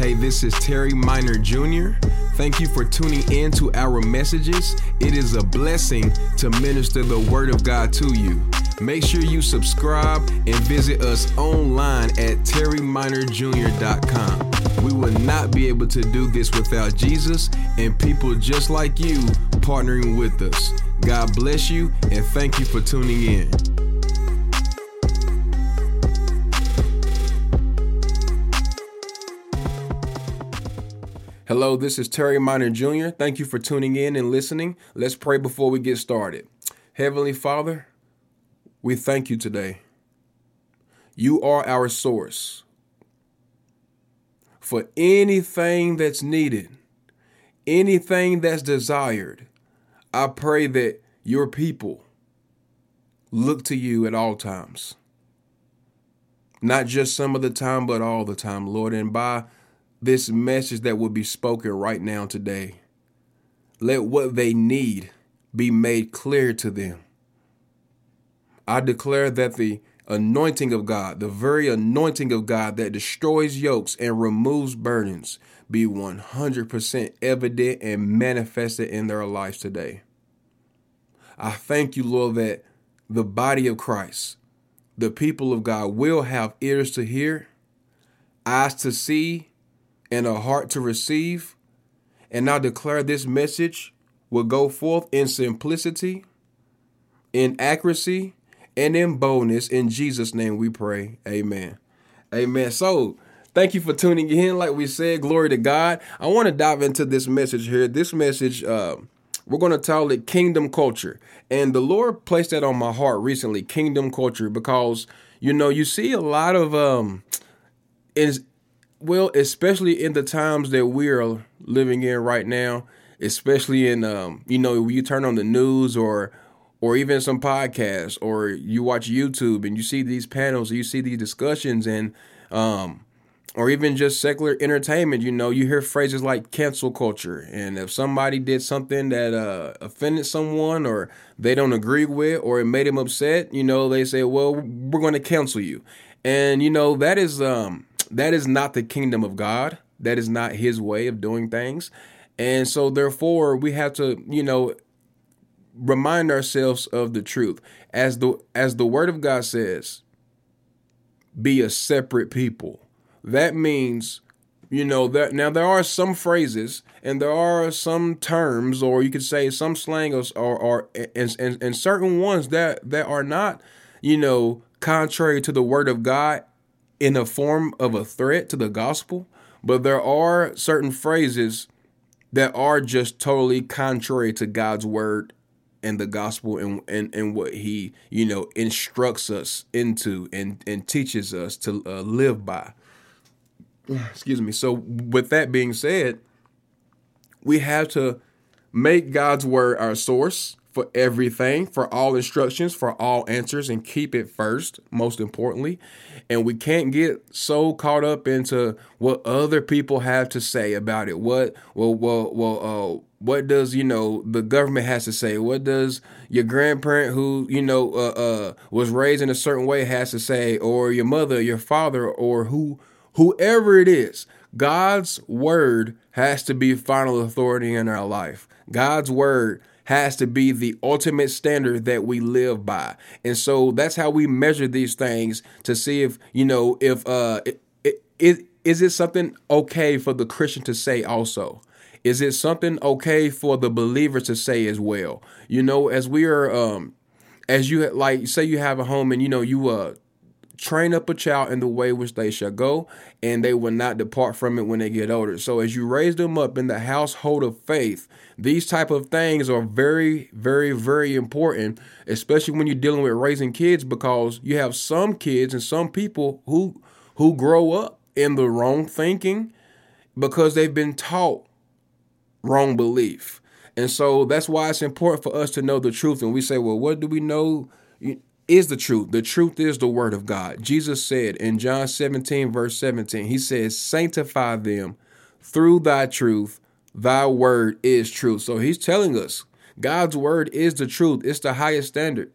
Hey, this is Terry Miner Jr. Thank you for tuning in to our messages. It is a blessing to minister the Word of God to you. Make sure you subscribe and visit us online at terryminerjr.com. We will not be able to do this without Jesus and people just like you partnering with us. God bless you and thank you for tuning in. Hello, this is Terry Miner Jr. Thank you for tuning in and listening. Let's pray before we get started. Heavenly Father, we thank you today. You are our source for anything that's needed, anything that's desired. I pray that your people look to you at all times. Not just some of the time, but all the time, Lord. And by this message that will be spoken right now today. Let what they need be made clear to them. I declare that the anointing of God, the very anointing of God that destroys yokes and removes burdens, be 100% evident and manifested in their lives today. I thank you, Lord, that the body of Christ, the people of God, will have ears to hear, eyes to see, and a heart to receive. And now declare this message will go forth in simplicity, in accuracy, and in boldness. In Jesus' name we pray. Amen. Amen. So, thank you for tuning in. Like we said, glory to God. I want to dive into this message here. This message, uh, we're going to title it Kingdom Culture. And the Lord placed that on my heart recently, Kingdom Culture, because, you know, you see a lot of, um, is well, especially in the times that we are living in right now, especially in um, you know, you turn on the news or or even some podcasts or you watch YouTube and you see these panels, you see these discussions and um or even just secular entertainment, you know, you hear phrases like cancel culture. And if somebody did something that uh, offended someone or they don't agree with or it made them upset, you know, they say, well, we're going to cancel you. And, you know, that is um, that is not the kingdom of God. That is not his way of doing things. And so therefore we have to, you know, remind ourselves of the truth. As the as the word of God says, be a separate people. That means you know that now there are some phrases and there are some terms or you could say some slang or or, or and, and, and certain ones that that are not you know contrary to the word of God in a form of a threat to the gospel, but there are certain phrases that are just totally contrary to God's word and the gospel and, and, and what he, you know, instructs us into and, and teaches us to uh, live by. Excuse me. So with that being said, we have to make God's word our source for everything, for all instructions, for all answers, and keep it first, most importantly. And we can't get so caught up into what other people have to say about it. What, well, well, well, uh, what does you know the government has to say? What does your grandparent who you know uh, uh, was raised in a certain way has to say, or your mother, your father, or who whoever it is? God's word has to be final authority in our life. God's word has to be the ultimate standard that we live by. And so that's how we measure these things to see if, you know, if uh it, it, it is it something okay for the Christian to say also? Is it something okay for the believer to say as well? You know, as we are um as you like say you have a home and you know you uh train up a child in the way which they shall go and they will not depart from it when they get older. So as you raise them up in the household of faith these type of things are very very very important especially when you're dealing with raising kids because you have some kids and some people who who grow up in the wrong thinking because they've been taught wrong belief. And so that's why it's important for us to know the truth. And we say well what do we know is the truth. The truth is the word of God. Jesus said in John 17, verse 17, He says, Sanctify them through thy truth. Thy word is truth. So He's telling us God's word is the truth, it's the highest standard.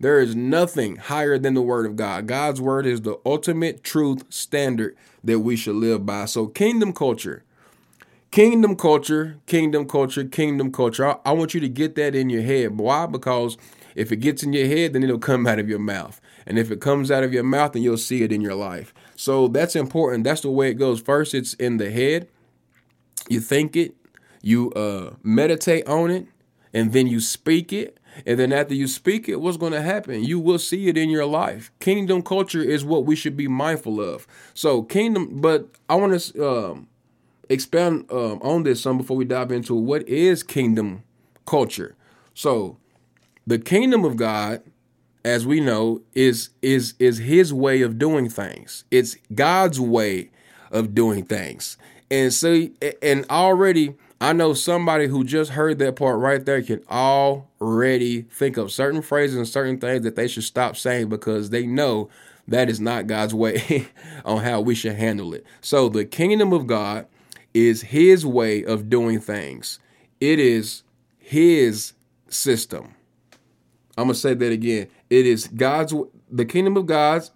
There is nothing higher than the word of God. God's word is the ultimate truth standard that we should live by. So, kingdom culture, kingdom culture, kingdom culture, kingdom culture. I, I want you to get that in your head. Why? Because if it gets in your head, then it'll come out of your mouth. And if it comes out of your mouth, then you'll see it in your life. So that's important. That's the way it goes. First, it's in the head. You think it, you uh, meditate on it, and then you speak it. And then after you speak it, what's going to happen? You will see it in your life. Kingdom culture is what we should be mindful of. So kingdom, but I want to um, expand um, on this some before we dive into what is kingdom culture. So the kingdom of God, as we know, is is is His way of doing things. It's God's way of doing things. And so, and already I know somebody who just heard that part right there can already think of certain phrases and certain things that they should stop saying because they know that is not God's way on how we should handle it. So the kingdom of God is his way of doing things. It is his system. I'm to say that again. It is God's the kingdom of God's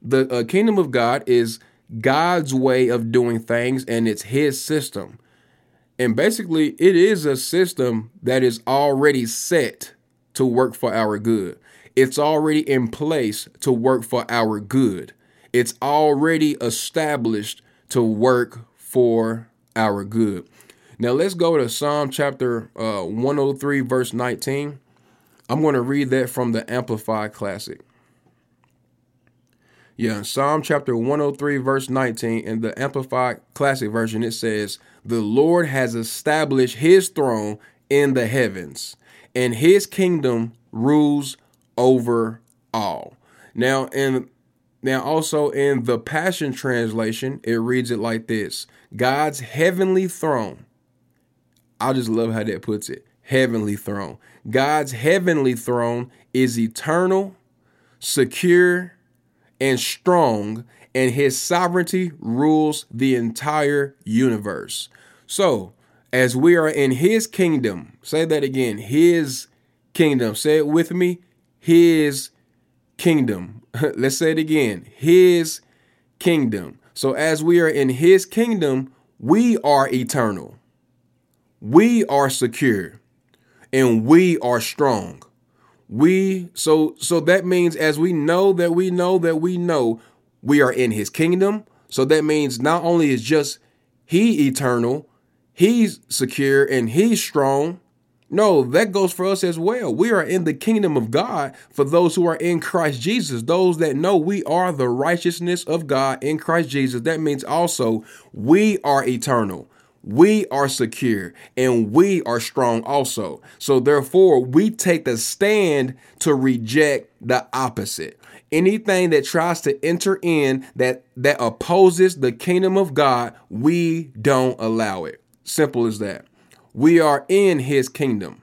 the uh, kingdom of God is God's way of doing things and it's his system. And basically, it is a system that is already set to work for our good. It's already in place to work for our good. It's already established to work for our good. Now, let's go to Psalm chapter uh, 103, verse 19. I'm going to read that from the Amplified Classic. Yeah, Psalm chapter 103, verse 19, in the Amplified Classic Version, it says, The Lord has established his throne in the heavens, and his kingdom rules over all. Now, in now also in the Passion Translation, it reads it like this God's heavenly throne. I just love how that puts it. Heavenly throne. God's heavenly throne is eternal, secure, and strong, and his sovereignty rules the entire universe. So, as we are in his kingdom, say that again, his kingdom. Say it with me, his kingdom. Let's say it again, his kingdom. So, as we are in his kingdom, we are eternal, we are secure, and we are strong. We so so that means as we know that we know that we know we are in his kingdom. So that means not only is just he eternal he's secure and he's strong. No that goes for us as well. We are in the kingdom of god for those who are in christ jesus those that know we are the righteousness of god in christ jesus. That means also we are eternal we are secure and we are strong also. So therefore, we take the stand to reject the opposite. Anything that tries to enter in that that opposes the kingdom of God, we don't allow it. Simple as that. We are in his kingdom.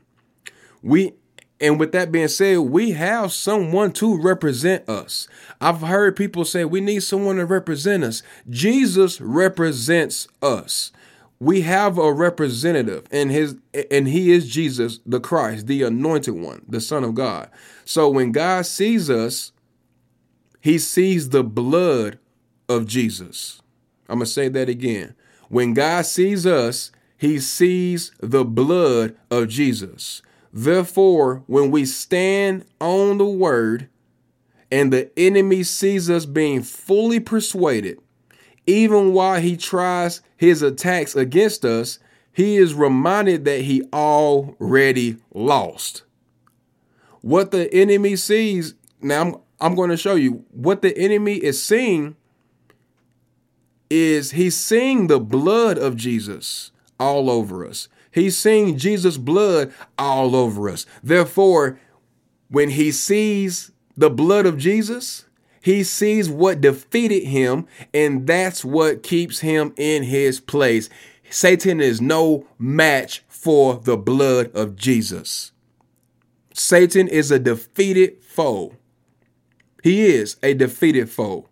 We and with that being said, we have someone to represent us. I've heard people say we need someone to represent us. Jesus represents us we have a representative and his and he is Jesus the Christ the anointed one the son of God. So when God sees us he sees the blood of Jesus. I'm going to say that again. When God sees us he sees the blood of Jesus. Therefore when we stand on the word and the enemy sees us being fully persuaded even while he tries his attacks against us, he is reminded that he already lost. What the enemy sees, now I'm, I'm going to show you what the enemy is seeing is he's seeing the blood of Jesus all over us. He's seeing Jesus' blood all over us. Therefore, when he sees the blood of Jesus, he sees what defeated him, and that's what keeps him in his place. Satan is no match for the blood of Jesus. Satan is a defeated foe. He is a defeated foe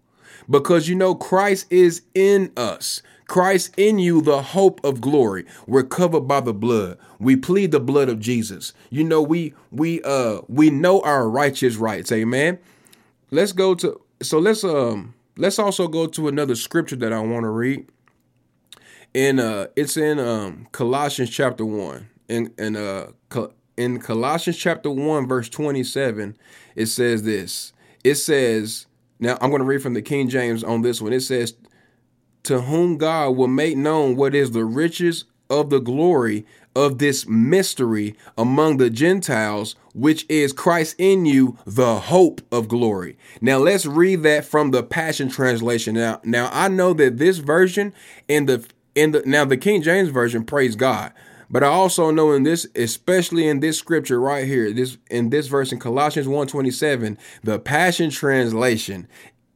because you know Christ is in us. Christ in you, the hope of glory. We're covered by the blood. We plead the blood of Jesus. You know, we we uh we know our righteous rights. Amen. Let's go to so let's um let's also go to another scripture that I want to read. In uh it's in um Colossians chapter 1. In in uh in Colossians chapter 1 verse 27, it says this. It says, now I'm going to read from the King James on this one. It says to whom God will make known what is the riches of the glory of this mystery among the Gentiles, which is Christ in you, the hope of glory. Now let's read that from the Passion Translation. Now, now I know that this version in the in the now the King James version, praise God. But I also know in this, especially in this scripture right here, this in this verse in Colossians 1:27, the Passion Translation,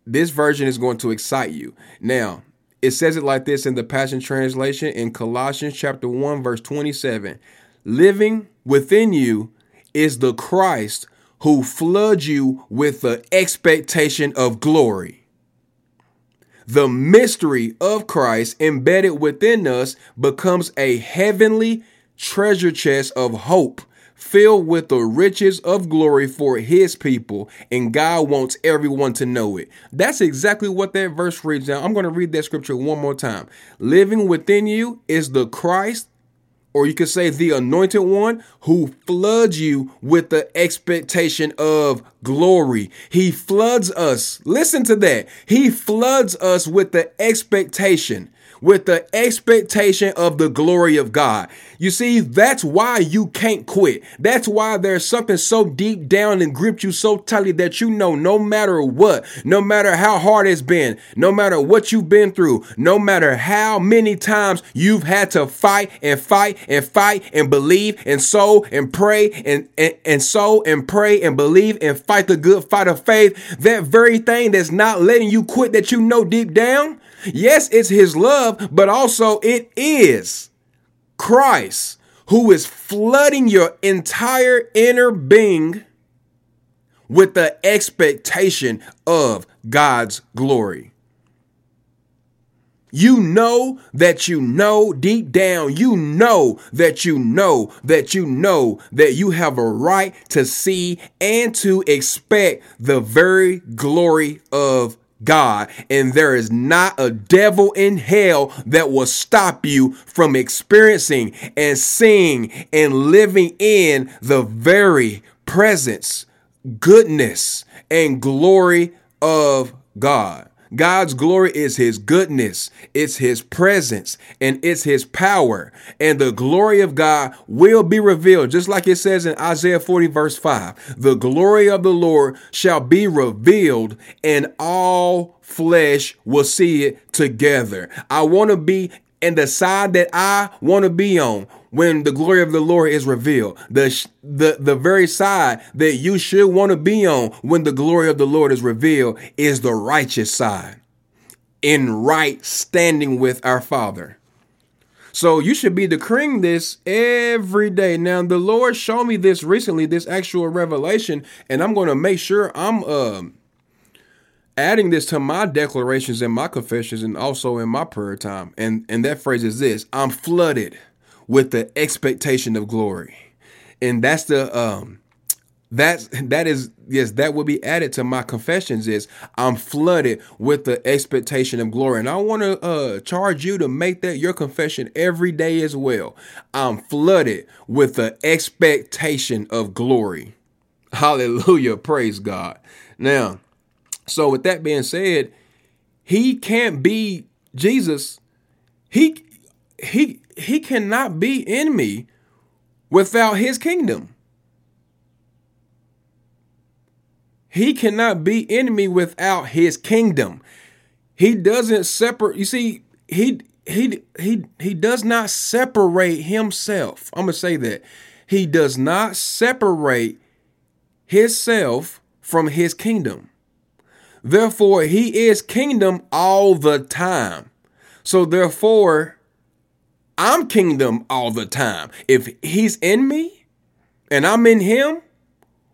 this version is going to excite you. Now, it says it like this in the Passion Translation in Colossians chapter 1 verse 27. Living within you is the Christ who floods you with the expectation of glory. The mystery of Christ embedded within us becomes a heavenly treasure chest of hope filled with the riches of glory for his people, and God wants everyone to know it. That's exactly what that verse reads. Now, I'm going to read that scripture one more time. Living within you is the Christ, or you could say the anointed one who floods you with the expectation of glory. He floods us. Listen to that. He floods us with the expectation with the expectation of the glory of God. You see, that's why you can't quit. That's why there's something so deep down and gripped you so tightly that you know no matter what, no matter how hard it's been, no matter what you've been through, no matter how many times you've had to fight and fight and fight and believe and sow and pray and, and, and sow and pray and believe and fight the good fight of faith, that very thing that's not letting you quit that you know deep down, Yes, it's his love, but also it is Christ who is flooding your entire inner being with the expectation of God's glory. You know that you know deep down, you know that you know that you know that you have a right to see and to expect the very glory of God, and there is not a devil in hell that will stop you from experiencing and seeing and living in the very presence, goodness, and glory of God. God's glory is his goodness, it's his presence, and it's his power. And the glory of God will be revealed, just like it says in Isaiah 40, verse 5. The glory of the Lord shall be revealed, and all flesh will see it together. I want to be in the side that I want to be on when the glory of the Lord is revealed. The, the, the very side that you should want to be on when the glory of the Lord is revealed is the righteous side in right standing with our Father. So you should be decreeing this every day. Now the Lord showed me this recently, this actual revelation, and I'm going to make sure I'm uh, adding this to my declarations and my confessions and also in my prayer time. And and that phrase is this: I'm flooded with the expectation of glory. And that's the um that's that is yes that will be added to my confessions is i'm flooded with the expectation of glory. And i want to uh charge you to make that your confession every day as well. I'm flooded with the expectation of glory. Hallelujah. Praise god. Now so with that being said he can't be jesus he he he cannot be in me without his kingdom. He cannot be in me without his kingdom. He doesn't separate. You see, he he he he does not separate himself. I'm to say that. He does not separate himself from his kingdom. Therefore, he is kingdom all the time. So therefore, I'm kingdom all the time. If he's in me and I'm in him,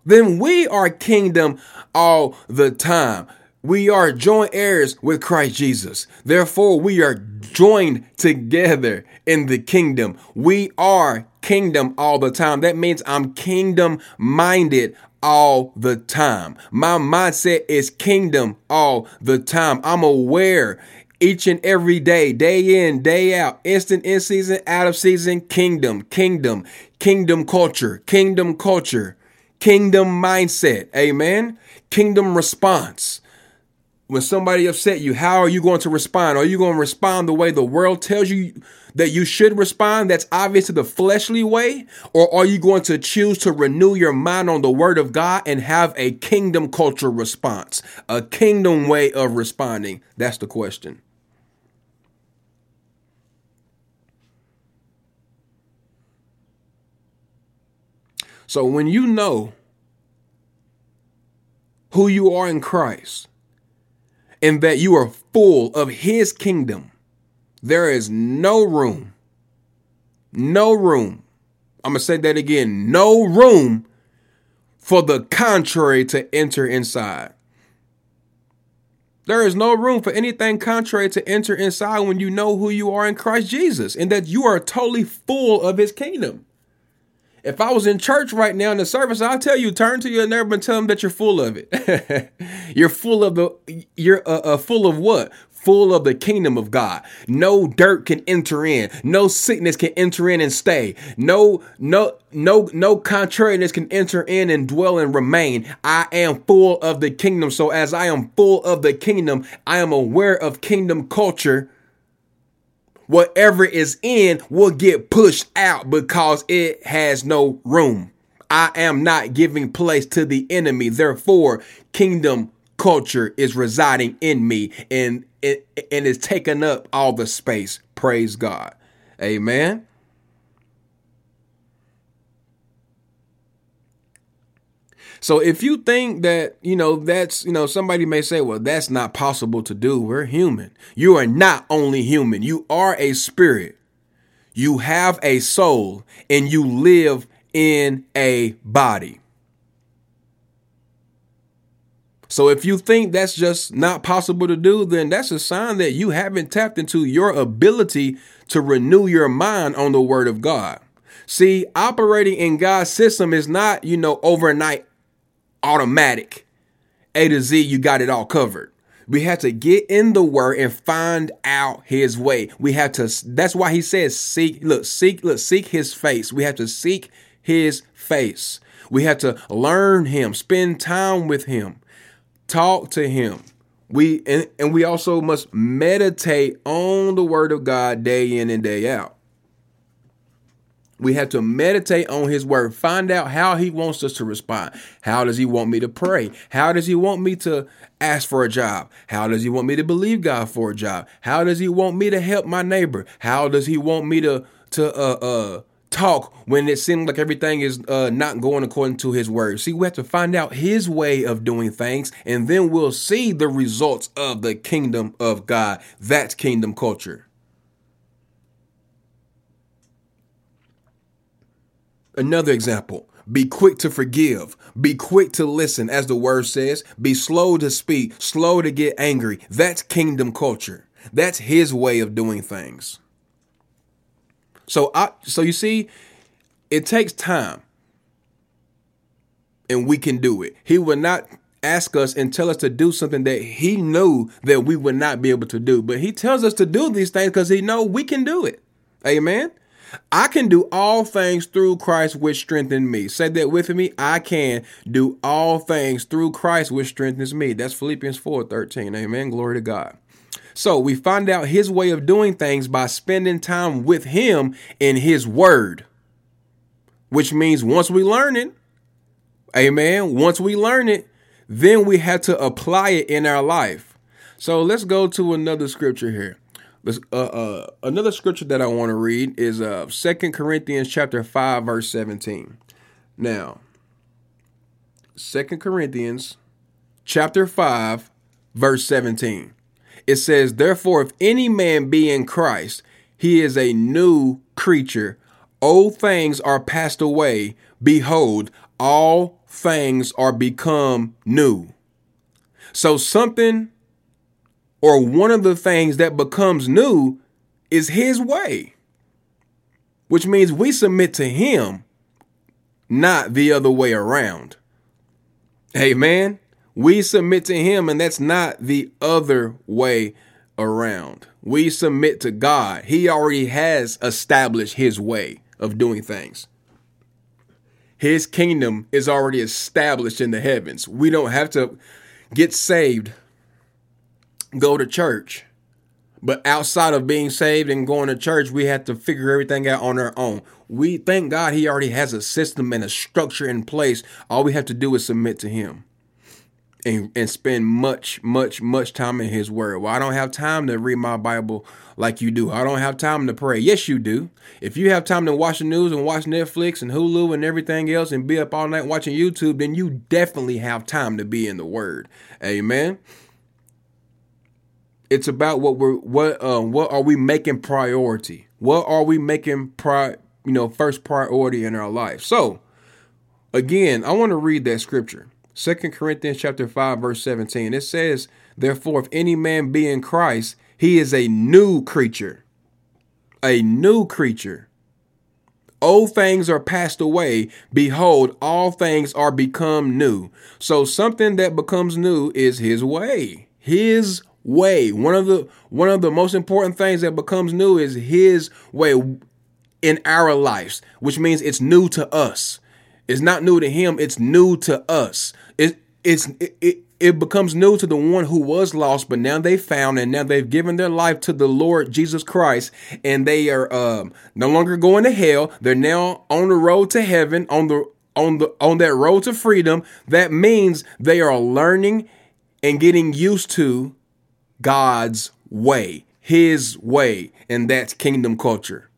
then we are kingdom all the time. We are joint heirs with Christ Jesus. Therefore, we are joined together in the kingdom. We are kingdom all the time. That means I'm kingdom minded all the time. My mindset is kingdom all the time. I'm aware each and every day, day in, day out, instant in season, out of season, kingdom, kingdom, kingdom culture, kingdom culture, kingdom mindset. Amen. Kingdom response when somebody upset you, how are you going to respond? Are you going to respond the way the world tells you that you should respond? That's obvious to the fleshly way. Or are you going to choose to renew your mind on the word of God and have a kingdom culture response, a kingdom way of responding? That's the question. So when you know who you are in Christ, and that you are full of his kingdom, there is no room, no room. I'm going to say that again no room for the contrary to enter inside. There is no room for anything contrary to enter inside when you know who you are in Christ Jesus and that you are totally full of his kingdom. If I was in church right now in the service, I'll tell you, turn to your neighbor and tell them that you're full of it. you're full of the, you're uh, uh, full of what? Full of the kingdom of God. No dirt can enter in. No sickness can enter in and stay. No, no, no, no contrariness can enter in and dwell and remain. I am full of the kingdom. So as I am full of the kingdom, I am aware of kingdom culture whatever is in will get pushed out because it has no room. I am not giving place to the enemy. Therefore, kingdom culture is residing in me and it and is taking up all the space. Praise God. Amen. So if you think that, you know, that's, you know, somebody may say, well, that's not possible to do. We're human. You are not only human, you are a spirit. You have a soul and you live in a body. So if you think that's just not possible to do, then that's a sign that you haven't tapped into your ability to renew your mind on the word of God. See, operating in God's system is not, you know, overnight automatic. A to Z, you got it all covered. We have to get in the word and find out his way. We have to, that's why he says, seek, look, seek, look, seek his face. We have to seek his face. We have to learn him, spend time with him, talk to him. We, and, and we also must meditate on the word of God day in and day out. We have to meditate on his word, find out how he wants us to respond. How does he want me to pray? How does he want me to ask for a job? How does he want me to believe God for a job? How does he want me to help my neighbor? How does he want me to to uh uh talk when it seems like everything is uh, not going according to his word. See, we have to find out his way of doing things, and then we'll see the results of the kingdom of God. That's kingdom culture. Another example. Be quick to forgive. Be quick to listen, as the word says. Be slow to speak, slow to get angry. That's kingdom culture. That's his way of doing things. So I so you see, it takes time. And we can do it. He will not ask us and tell us to do something that he knew that we would not be able to do. But he tells us to do these things because he know we can do it. Amen. I can do all things through Christ which strengthens me. Say that with me. I can do all things through Christ which strengthens me. That's Philippians 4 13. Amen. Glory to God. So we find out his way of doing things by spending time with him in his word, which means once we learn it, amen, once we learn it, then we have to apply it in our life. So let's go to another scripture here. Uh, uh, another scripture that I want to read is uh, 2 Corinthians chapter 5, verse 17. Now, 2 Corinthians chapter 5, verse 17. It says, Therefore, if any man be in Christ, he is a new creature. Old things are passed away. Behold, all things are become new. So something or one of the things that becomes new is his way, which means we submit to him, not the other way around. Amen. We submit to him, and that's not the other way around. We submit to God. He already has established his way of doing things. His kingdom is already established in the heavens. We don't have to get saved, go to church. But outside of being saved and going to church, we have to figure everything out on our own. We thank God He already has a system and a structure in place. All we have to do is submit to Him and, and spend much, much, much time in His Word. Well, I don't have time to read my Bible like you do. I don't have time to pray. Yes, you do. If you have time to watch the news and watch Netflix and Hulu and everything else and be up all night watching YouTube, then you definitely have time to be in the Word. Amen. It's about what we're what um what are we making priority? What are we making pri you know first priority in our life? So again, I want to read that scripture. Second Corinthians chapter 5 verse 17. It says, "Therefore if any man be in Christ, he is a new creature." A new creature. Old things are passed away. Behold, all things are become new. So something that becomes new is his way. His way. One of the one of the most important things that becomes new is his way in our lives, which means it's new to us. It's not new to him, it's new to us. It it's it, it, it becomes new to the one who was lost, but now they found and now they've given their life to the Lord Jesus Christ, and they are um, no longer going to hell. They're now on the road to heaven, on the on the on that road to freedom. That means they are learning and getting used to God's way, His way, and that's kingdom culture.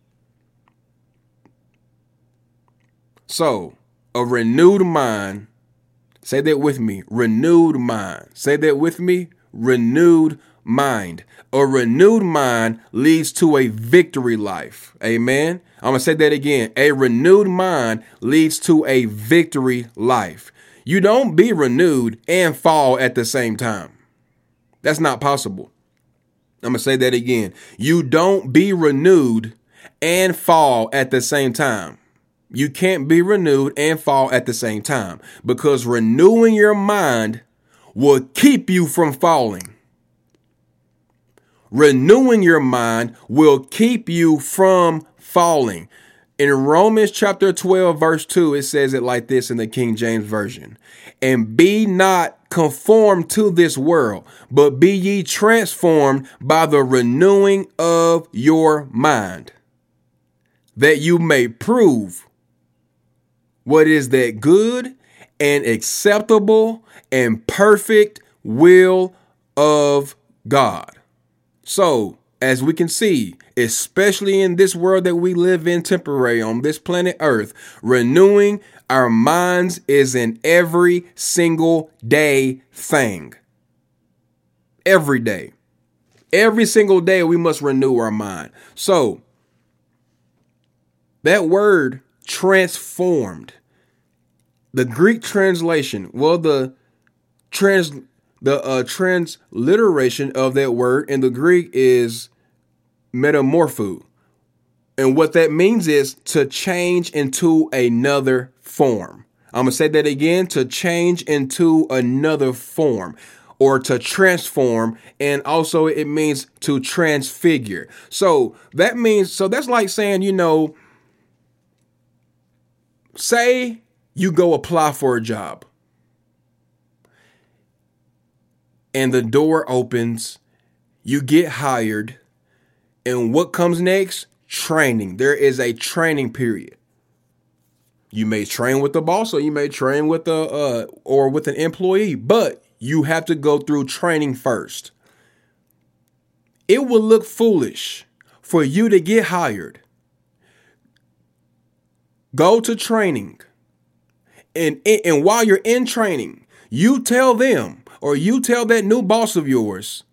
So a renewed mind. Say that with me. Renewed mind. Say that with me. Renewed mind. A renewed mind leads to a victory life. Amen. I'm going to say that again. A renewed mind leads to a victory life. You don't be renewed and fall at the same time. That's not possible. I'm going to say that again. You don't be renewed and fall at the same time. You can't be renewed and fall at the same time because renewing your mind will keep you from falling. Renewing your mind will keep you from falling. In Romans chapter 12, verse 2, it says it like this in the King James Version And be not conformed to this world, but be ye transformed by the renewing of your mind, that you may prove what is that good and acceptable and perfect will of God. So, as we can see, especially in this world that we live in temporary on this planet Earth, renewing our minds is an every single day thing. Every day. Every single day we must renew our mind. So, that word transformed. The Greek translation, well, the trans the uh, transliteration of that word in the Greek is metamorpho. And what that means is to change into another form. I'm going to say that again to change into another form or to transform. And also, it means to transfigure. So that means, so that's like saying, you know, say you go apply for a job and the door opens, you get hired, and what comes next? Training. There is a training period. You may train with the boss or you may train with a uh, or with an employee, but you have to go through training first. It will look foolish for you to get hired Go to training. And, and while you're in training, you tell them or you tell that new boss of yours,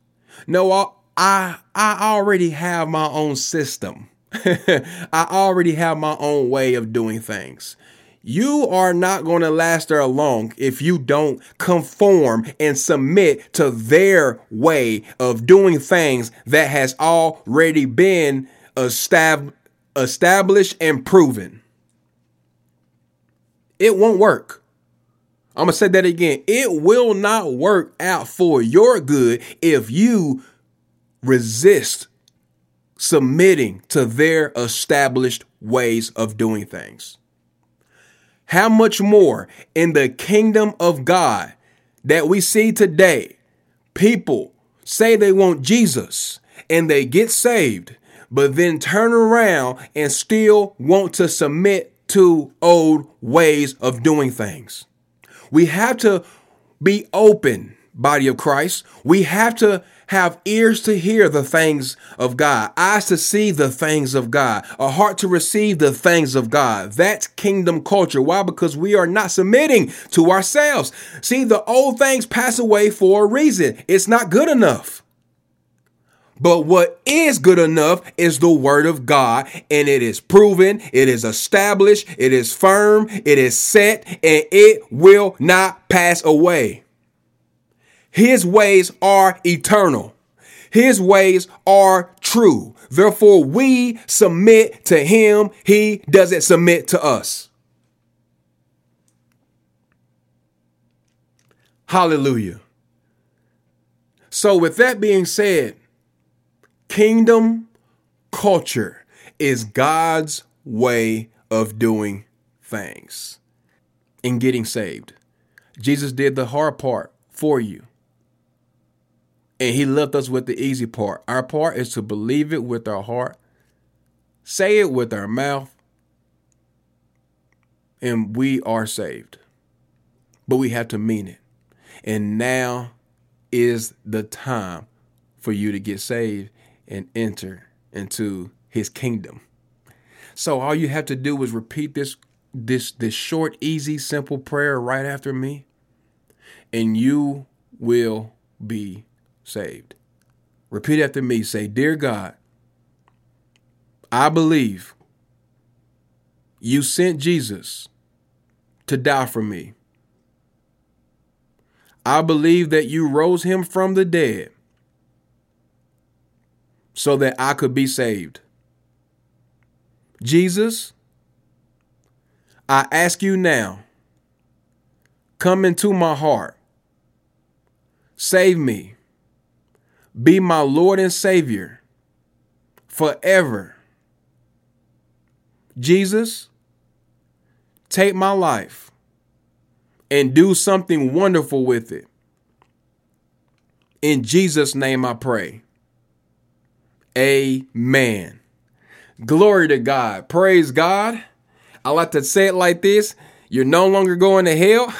no, I, I, I already have my own system. I already have my own way of doing things. you are not going to last there long if you don't conform and submit to their way of doing things that has already been estab- established and proven. It won't work. I'm going to say that again. It will not work out for your good if you resist submitting to their established ways of doing things. How much more in the kingdom of God that we see today, people say they want Jesus and they get saved, but then turn around and still want to submit to old ways of doing things. We have to be open, body of Christ. We have to have ears to hear the things of God, eyes to see the things of God, a heart to receive the things of God. That's kingdom culture. Why? Because we are not submitting to ourselves. See, the old things pass away for a reason. It's not good enough. But what is good enough is the word of God, and it is proven, it is established, it is firm, it is set, and it will not pass away. His ways are eternal. His ways are true. Therefore, we submit to him. He doesn't submit to us. Hallelujah. So, with that being said, kingdom culture is God's way of doing things and getting saved. Jesus did the hard part for you. And he left us with the easy part. Our part is to believe it with our heart, say it with our mouth, and we are saved. But we have to mean it. And now is the time for you to get saved and enter into his kingdom. So all you have to do is repeat this this this short, easy, simple prayer right after me, and you will be saved. Repeat after me. Say, Dear God, I believe you sent Jesus to die for me. I believe that you rose him from the dead so that I could be saved. Jesus, I ask you now, come into my heart. Save me be my Lord and Savior forever. Jesus, take my life and do something wonderful with it. In Jesus' name I pray. Amen. Glory to God. Praise God. I like to say it like this you're no longer going to hell.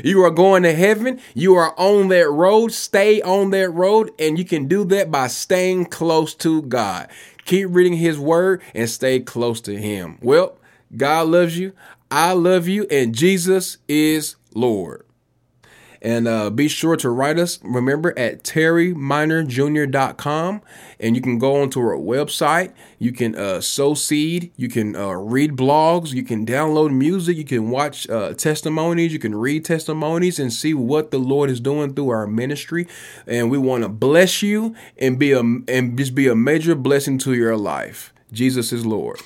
you are going to heaven. You are on that road. Stay on that road. And you can do that by staying close to God. Keep reading his word and stay close to him. Well, God loves you. I love you. And Jesus is Lord. And uh, be sure to write us, remember, at terryminerjr.com. And you can go onto our website. You can uh, sow seed. You can uh, read blogs. You can download music. You can watch uh, testimonies. You can read testimonies and see what the Lord is doing through our ministry. And we want to bless you and be a and just be a major blessing to your life. Jesus is Lord.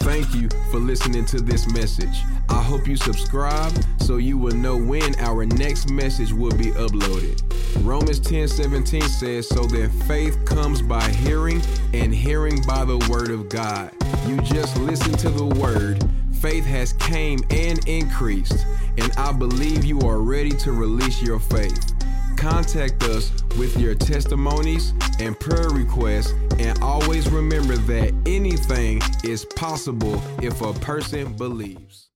Thank you for listening to this message. I hope you subscribe so you will know when our next message will be uploaded. Romans 10 17 says, So that faith comes by hearing, and hearing by the word of God. You just listen to the word. Faith has came and increased, and I believe you are ready to release your faith. Contact us with your testimonies and prayer requests, and always remember that anything is possible if a person believes.